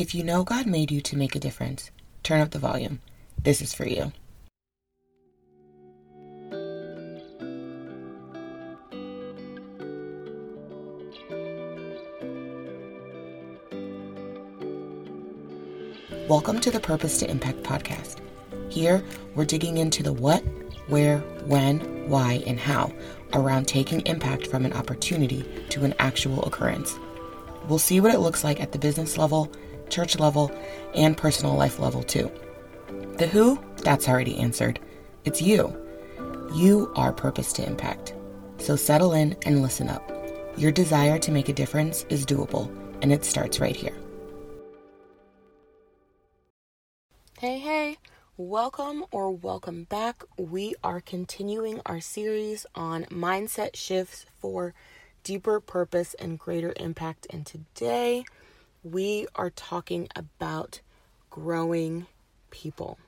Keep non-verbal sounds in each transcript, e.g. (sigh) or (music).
If you know God made you to make a difference, turn up the volume. This is for you. Welcome to the Purpose to Impact podcast. Here, we're digging into the what, where, when, why, and how around taking impact from an opportunity to an actual occurrence. We'll see what it looks like at the business level, church level, and personal life level too. The who, that's already answered. It's you. You are purpose to impact. So settle in and listen up. Your desire to make a difference is doable, and it starts right here. Hey, hey, welcome or welcome back. We are continuing our series on mindset shifts for deeper purpose and greater impact. And today we are talking about growing people.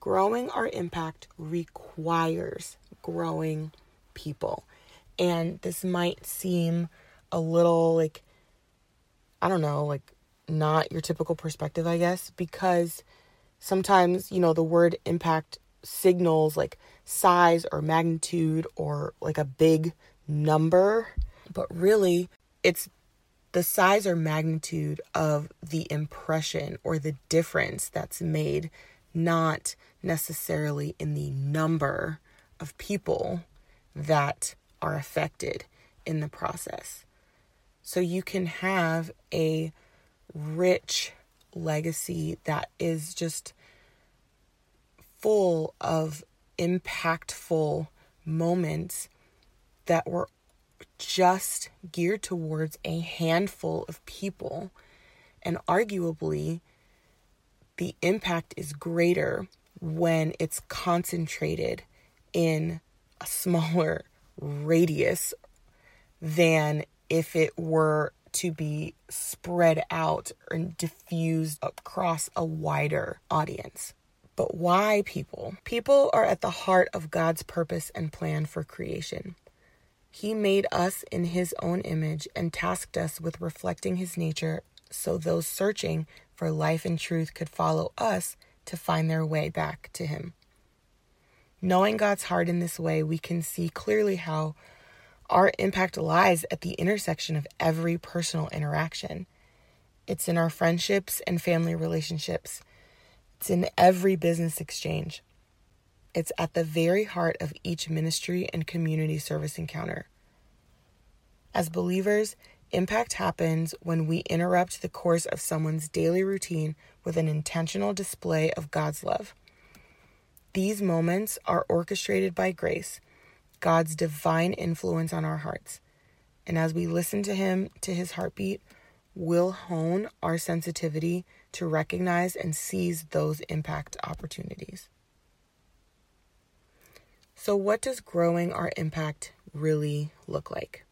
Growing our impact requires growing people. And this might seem a little like, I don't know, like not your typical perspective, I guess, because sometimes, you know, the word impact signals like size or magnitude or like a big number, but really it's the size or magnitude of the impression or the difference that's made, not necessarily in the number of people that are affected in the process. So you can have a rich legacy that is just full of impactful moments that were just geared towards a handful of people. And arguably, the impact is greater when it's concentrated in a smaller (laughs) radius than if it were to be spread out and diffused across a wider audience. But why people? People are at the heart of God's purpose and plan for creation. He made us in His own image and tasked us with reflecting His nature so those searching for life and truth could follow us to find their way back to Him. Knowing God's heart in this way, we can see clearly how our impact lies at the intersection of every personal interaction. It's in our friendships and family relationships. It's in every business exchange. It's at the very heart of each ministry and community service encounter. As believers, impact happens when we interrupt the course of someone's daily routine with an intentional display of God's love. These moments are orchestrated by grace God's divine influence on our hearts. And as we listen to Him, to His heartbeat, we'll hone our sensitivity to recognize and seize those impact opportunities. So, what does growing our impact really look like?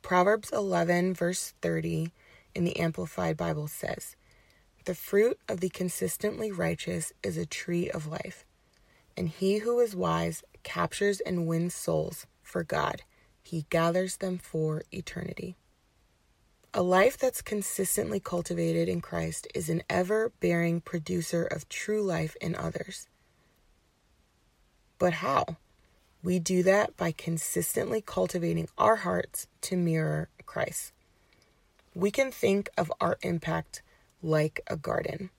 Proverbs 11, verse 30 in the Amplified Bible says, The fruit of the consistently righteous is a tree of life, and he who is wise captures and wins souls for God. He gathers them for eternity. A life that's consistently cultivated in Christ is an ever bearing producer of true life in others. But how? We do that by consistently cultivating our hearts to mirror Christ. We can think of our impact like a garden.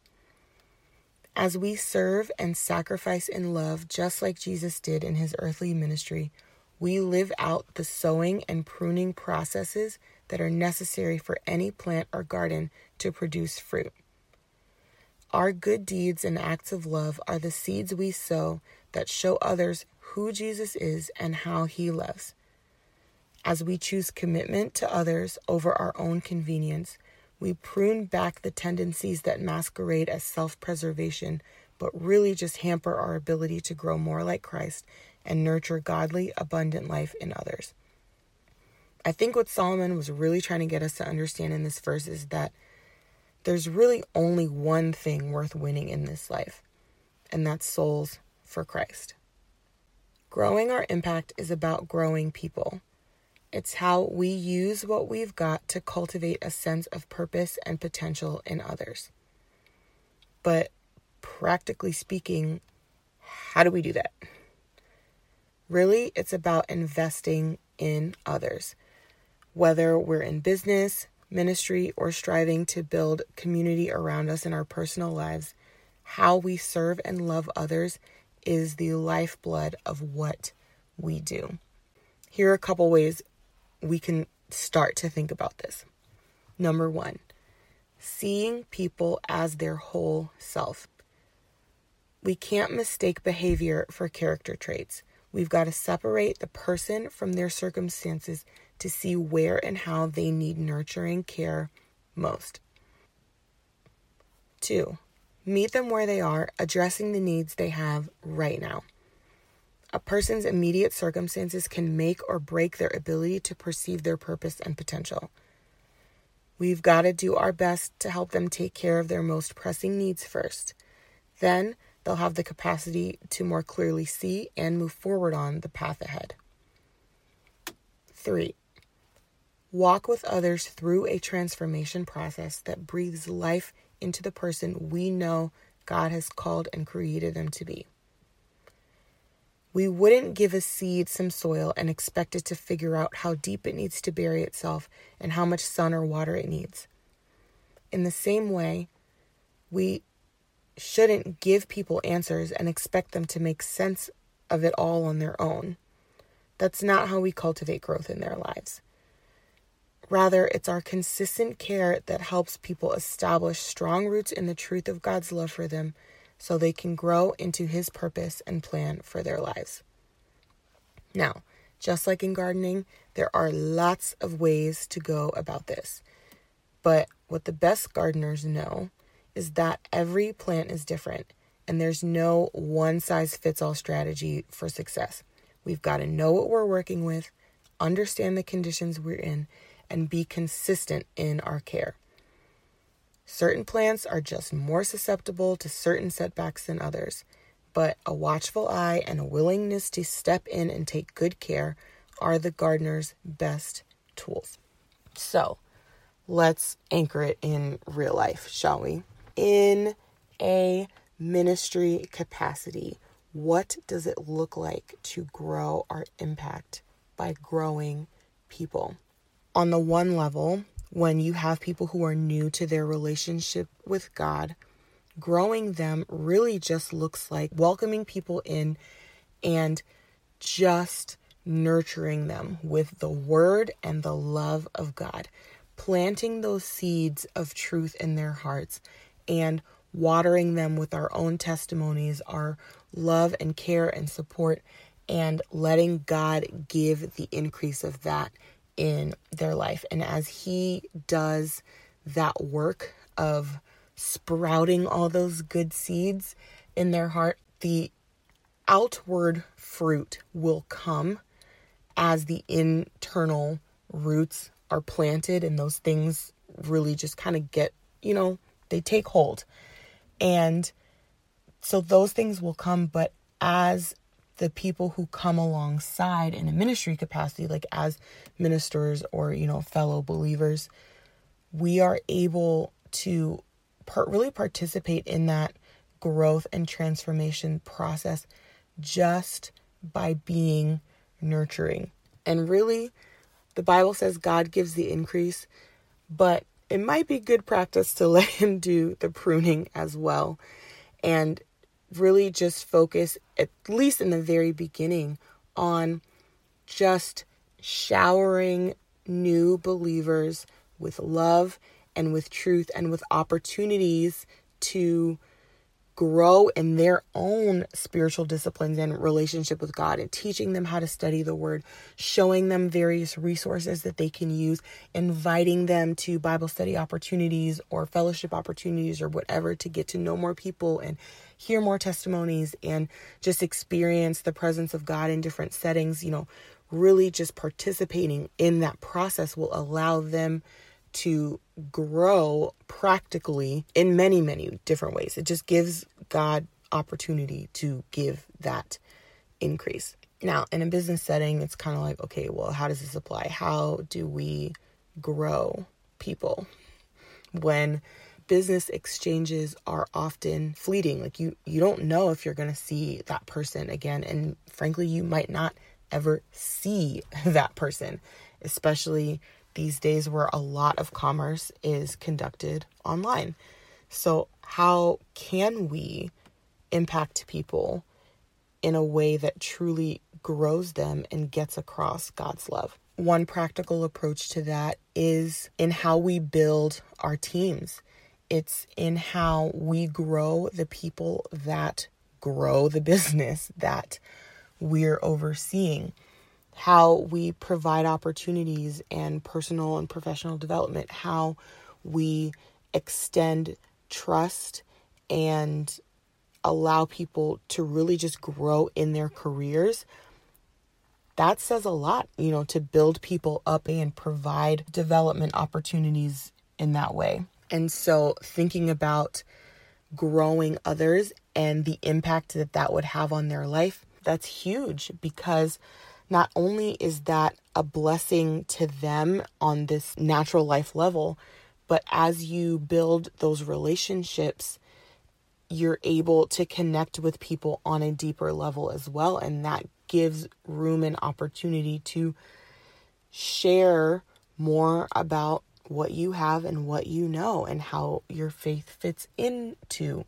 As we serve and sacrifice in love, just like Jesus did in his earthly ministry, we live out the sowing and pruning processes that are necessary for any plant or garden to produce fruit. Our good deeds and acts of love are the seeds we sow that show others who Jesus is and how he loves. As we choose commitment to others over our own convenience, we prune back the tendencies that masquerade as self preservation, but really just hamper our ability to grow more like Christ and nurture godly, abundant life in others. I think what Solomon was really trying to get us to understand in this verse is that there's really only one thing worth winning in this life, and that's souls for Christ. Growing our impact is about growing people. It's how we use what we've got to cultivate a sense of purpose and potential in others. But practically speaking, how do we do that? Really, it's about investing in others. Whether we're in business, ministry, or striving to build community around us in our personal lives, how we serve and love others is the lifeblood of what we do. Here are a couple ways we can start to think about this. Number one, seeing people as their whole self. We can't mistake behavior for character traits. We've got to separate the person from their circumstances to see where and how they need nurturing care most. Two, meet them where they are, addressing the needs they have right now. A person's immediate circumstances can make or break their ability to perceive their purpose and potential. We've got to do our best to help them take care of their most pressing needs first. Then they'll have the capacity to more clearly see and move forward on the path ahead. 3. Walk with others through a transformation process that breathes life into the person we know God has called and created them to be. We wouldn't give a seed some soil and expect it to figure out how deep it needs to bury itself and how much sun or water it needs. In the same way, we shouldn't give people answers and expect them to make sense of it all on their own. That's not how we cultivate growth in their lives. Rather, it's our consistent care that helps people establish strong roots in the truth of God's love for them so they can grow into His purpose and plan for their lives. Now, just like in gardening, there are lots of ways to go about this. But what the best gardeners know is that every plant is different and there's no one size fits all strategy for success. We've got to know what we're working with, understand the conditions we're in, and be consistent in our care. Certain plants are just more susceptible to certain setbacks than others, but a watchful eye and a willingness to step in and take good care are the gardener's best tools. So, let's anchor it in real life, shall we? In a ministry capacity, what does it look like to grow our impact by growing people? On the one level, when you have people who are new to their relationship with God, growing them really just looks like welcoming people in and just nurturing them with the word and the love of God, planting those seeds of truth in their hearts and watering them with our own testimonies, our love and care and support, and letting God give the increase of that in their life. And as He does that work of sprouting all those good seeds in their heart, the outward fruit will come as the internal roots are planted and those things really just kind of get, you know, they take hold. And so those things will come, but as the people who come alongside in a ministry capacity, like as ministers or, you know, fellow believers, we are able to part, really participate in that growth and transformation process just by being nurturing. And really, the Bible says God gives the increase, but it might be good practice to (laughs) let Him do the pruning as well. And really just focus, at least in the very beginning, on just showering new believers with love and with truth and with opportunities to grow in their own spiritual disciplines and relationship with God and teaching them how to study the word, showing them various resources that they can use, inviting them to Bible study opportunities or fellowship opportunities or whatever to get to know more people and hear more testimonies and just experience the presence of God in different settings, you know, really just participating in that process will allow them to grow practically in many, many different ways. It just gives God opportunity to give that increase. Now, in a business setting, it's kind of like, okay, well, how does this apply? How do we grow people when business exchanges are often fleeting? Like you you don't know if you're going to see that person again and frankly, you might not ever see (laughs) that person, especially these days where a lot of commerce is conducted online. So, how can we impact people in a way that truly grows them and gets across God's love? One practical approach to that is in how we build our teams. It's in how we grow the people that grow the (laughs) business that we're overseeing how we provide opportunities and personal and professional development, how we extend trust and allow people to really just grow in their careers. That says a lot, you know, to build people up and provide development opportunities in that way. And so, thinking about growing others and the impact that that would have on their life, that's huge because not only is that a blessing to them on this natural life level, but as you build those relationships, you're able to connect with people on a deeper level as well. And that gives room and opportunity to share more about what you have and what you know and how your faith fits into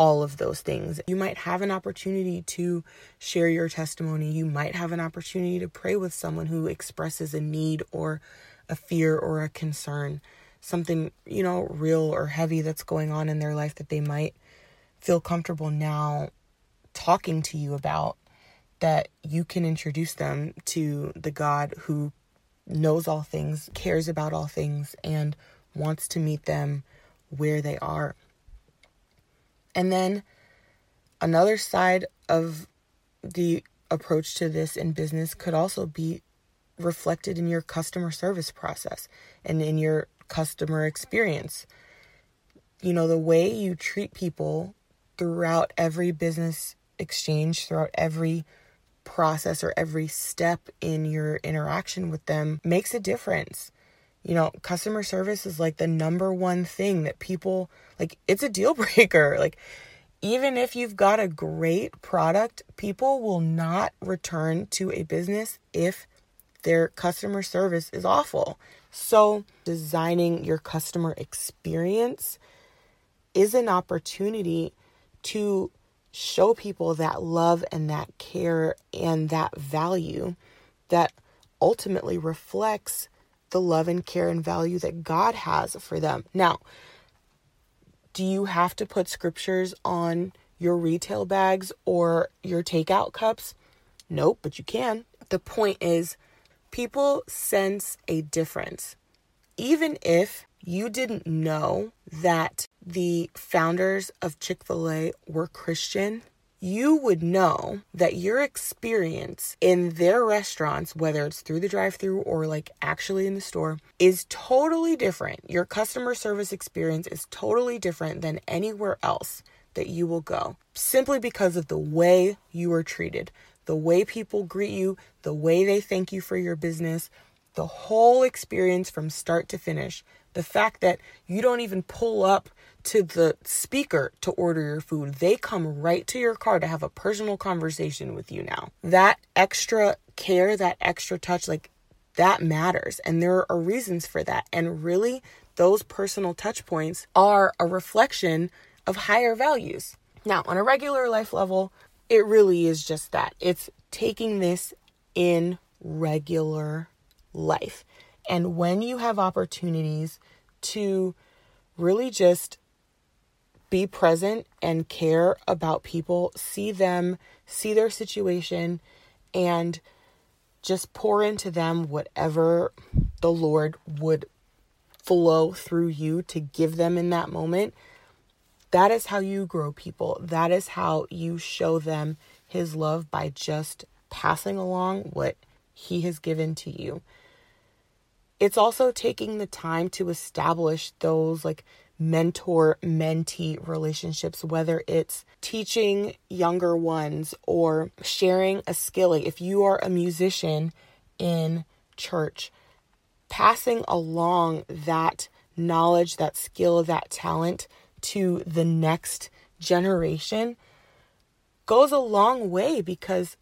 all of those things. You might have an opportunity to share your testimony. You might have an opportunity to pray with someone who expresses a need or a fear or a concern, something, you know, real or heavy that's going on in their life that they might feel comfortable now talking to you about that you can introduce them to the God who knows all things, cares about all things, and wants to meet them where they are. And then another side of the approach to this in business could also be reflected in your customer service process and in your customer experience. You know, the way you treat people throughout every business exchange, throughout every process or every step in your interaction with them makes a difference. You know, customer service is like the number one thing that people like it's a deal (laughs) breaker. Like even if you've got a great product, people will not return to a business if their customer service is awful. So, designing your customer experience is an opportunity to show people that love and that care and that value that ultimately reflects the love and care and value that God has for them. Now, do you have to put scriptures on your retail bags or your takeout cups? Nope, but you can. The point is, people sense a difference. Even if you didn't know that the founders of Chick fil A were Christian, you would know that your experience in their restaurants, whether it's through the drive through or like actually in the store, is totally different. Your customer service experience is totally different than anywhere else that you will go simply because of the way you are treated, the way people greet you, the way they thank you for your business, the whole experience from start to finish. The fact that you don't even pull up to the speaker to order your food. They come right to your car to have a personal conversation with you now. That extra care, that extra touch, like that matters. And there are reasons for that. And really, those personal touch points are a reflection of higher values. Now, on a regular life level, it really is just that. It's taking this in regular life. And when you have opportunities to really just be present and care about people, see them, see their situation, and just pour into them whatever the Lord would flow through you to give them in that moment. That is how you grow people. That is how you show them His love by just passing along what He has given to you. It's also taking the time to establish those like mentor mentee relationships, whether it's teaching younger ones or sharing a skill. If you are a musician in church, passing along that knowledge, that skill, that talent to the next generation goes a long way because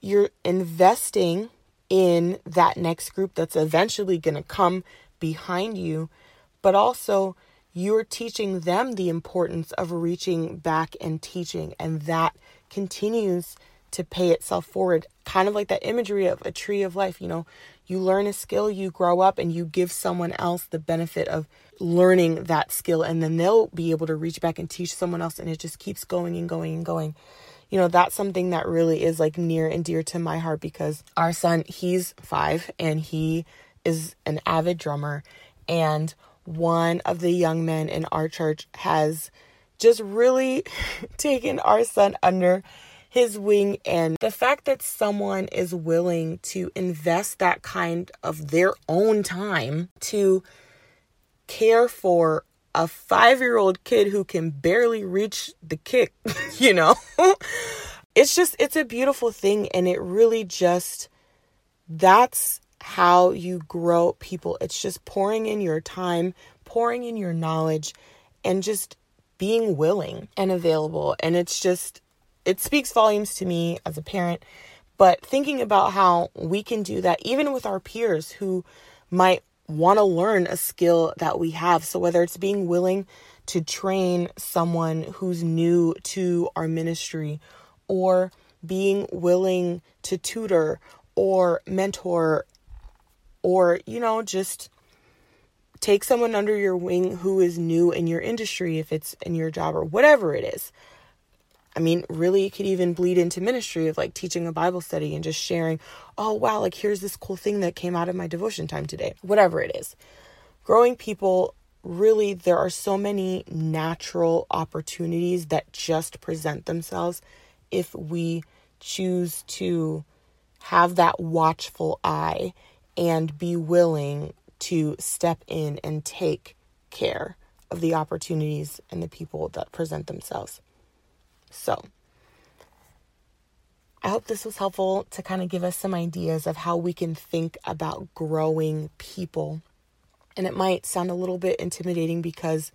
you're investing in that next group that's eventually going to come behind you, but also you're teaching them the importance of reaching back and teaching, and that continues to pay itself forward. Kind of like that imagery of a tree of life. You know, you learn a skill, you grow up, and you give someone else the benefit of learning that skill, and then they'll be able to reach back and teach someone else, and it just keeps going and going and going. You know, that's something that really is like near and dear to my heart because our son, he's five and he is an avid drummer. And one of the young men in our church has just really (laughs) taken our son under his wing. And the fact that someone is willing to invest that kind of their own time to care for a five year old kid who can barely reach the kick, (laughs) you know? it's just, it's a beautiful thing. And it really just, that's how you grow people. It's just pouring in your time, pouring in your knowledge, and just being willing and available. And it's just, it speaks volumes to me as a parent. But thinking about how we can do that even with our peers who might want to learn a skill that we have. So, whether it's being willing to train someone who's new to our ministry, or being willing to tutor or mentor or, you know, just take someone under your wing who is new in your industry, if it's in your job or whatever it is. I mean, really, it could even bleed into ministry of like teaching a Bible study and just sharing, oh, wow, like here's this cool thing that came out of my devotion time today, whatever it is. Growing people, really, there are so many natural opportunities that just present themselves if we choose to have that watchful eye and be willing to step in and take care of the opportunities and the people that present themselves. So, I hope this was helpful to kind of give us some ideas of how we can think about growing people. And it might sound a little bit intimidating because,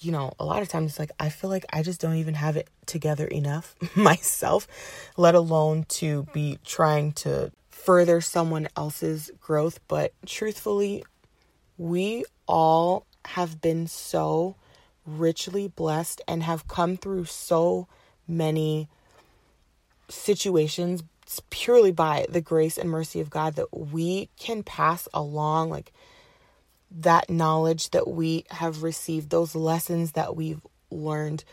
you know, a lot of times, it's like, I feel like I just don't even have it together enough (laughs) myself, let alone to be trying to further someone else's growth. But truthfully, we all have been so richly blessed and have come through so many situations purely by the grace and mercy of God that we can pass along like that knowledge that we have received, those lessons that we've learned.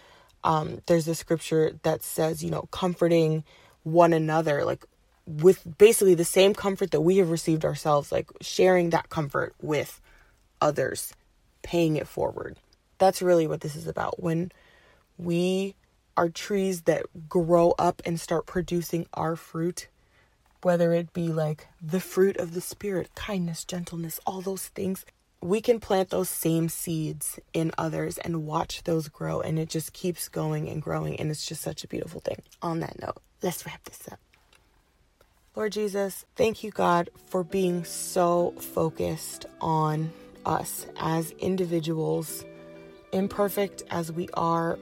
Um, there's a scripture that says, you know, comforting one another. Like with basically the same comfort that we have received ourselves, like sharing that comfort with others, paying it forward. That's really what this is about. When we are trees that grow up and start producing our fruit, whether it be like the fruit of the Spirit, kindness, gentleness, all those things, we can plant those same seeds in others and watch those grow. And it just keeps going and growing. And it's just such a beautiful thing. On that note, let's wrap this up. Lord Jesus, thank you, God, for being so focused on us as individuals. Imperfect as we are,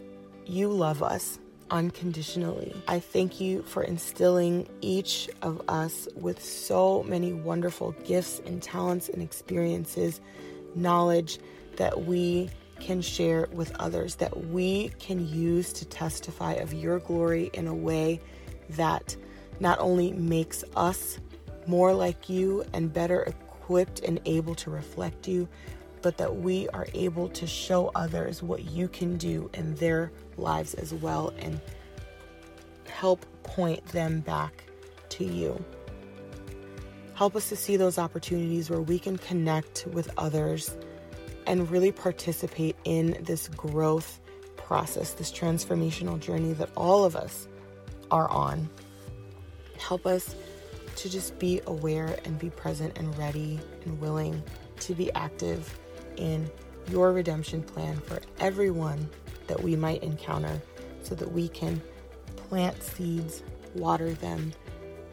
you love us unconditionally. I thank you for instilling each of us with so many wonderful gifts and talents and experiences, knowledge that we can share with others, that we can use to testify of your glory in a way that not only makes us more like you and better equipped and able to reflect you, but that we are able to show others what you can do in their lives as well and help point them back to you. Help us to see those opportunities where we can connect with others and really participate in this growth process, this transformational journey that all of us are on help us to just be aware and be present and ready and willing to be active in your redemption plan for everyone that we might encounter so that we can plant seeds, water them,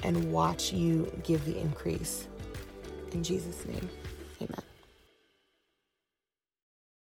and watch you give the increase. In Jesus' name.